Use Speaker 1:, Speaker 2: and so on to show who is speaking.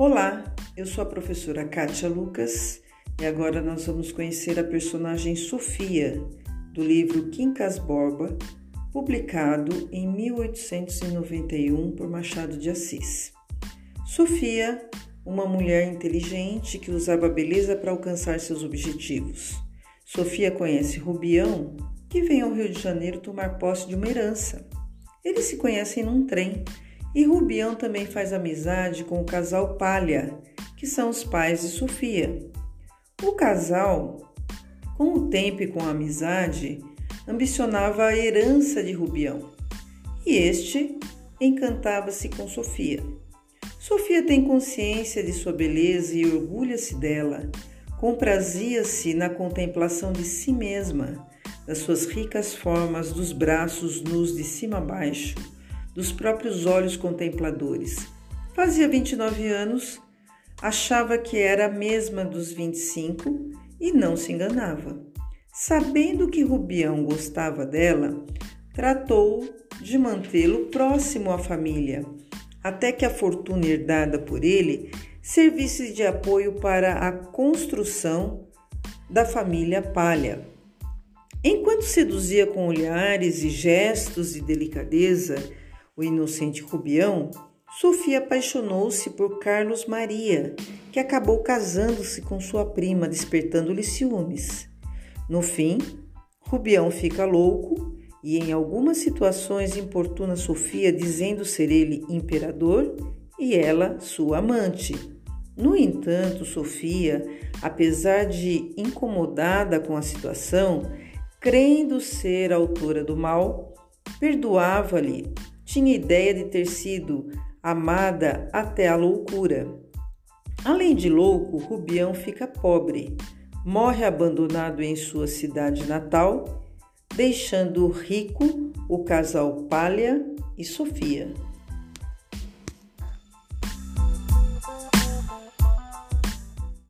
Speaker 1: Olá, eu sou a professora Kátia Lucas e agora nós vamos conhecer a personagem Sofia do livro Quincas Borba, publicado em 1891 por Machado de Assis. Sofia, uma mulher inteligente que usava a beleza para alcançar seus objetivos. Sofia conhece Rubião, que vem ao Rio de Janeiro tomar posse de uma herança. Eles se conhecem num trem e Rubião também faz amizade com o casal Palha, que são os pais de Sofia. O casal, com o tempo e com a amizade, ambicionava a herança de Rubião e este encantava-se com Sofia. Sofia tem consciência de sua beleza e orgulha-se dela. Comprazia-se na contemplação de si mesma, das suas ricas formas, dos braços nus de cima a baixo dos próprios olhos contempladores. Fazia 29 anos, achava que era a mesma dos 25 e não se enganava. Sabendo que Rubião gostava dela, tratou de mantê-lo próximo à família, até que a fortuna herdada por ele servisse de apoio para a construção da família Palha. Enquanto seduzia com olhares e gestos de delicadeza, o inocente Rubião, Sofia apaixonou-se por Carlos Maria, que acabou casando-se com sua prima, despertando-lhe ciúmes. No fim, Rubião fica louco e, em algumas situações, importuna Sofia, dizendo ser ele imperador e ela sua amante. No entanto, Sofia, apesar de incomodada com a situação, crendo ser autora do mal, perdoava-lhe tinha ideia de ter sido amada até a loucura. Além de louco, Rubião fica pobre, morre abandonado em sua cidade natal, deixando rico o casal Palha e Sofia.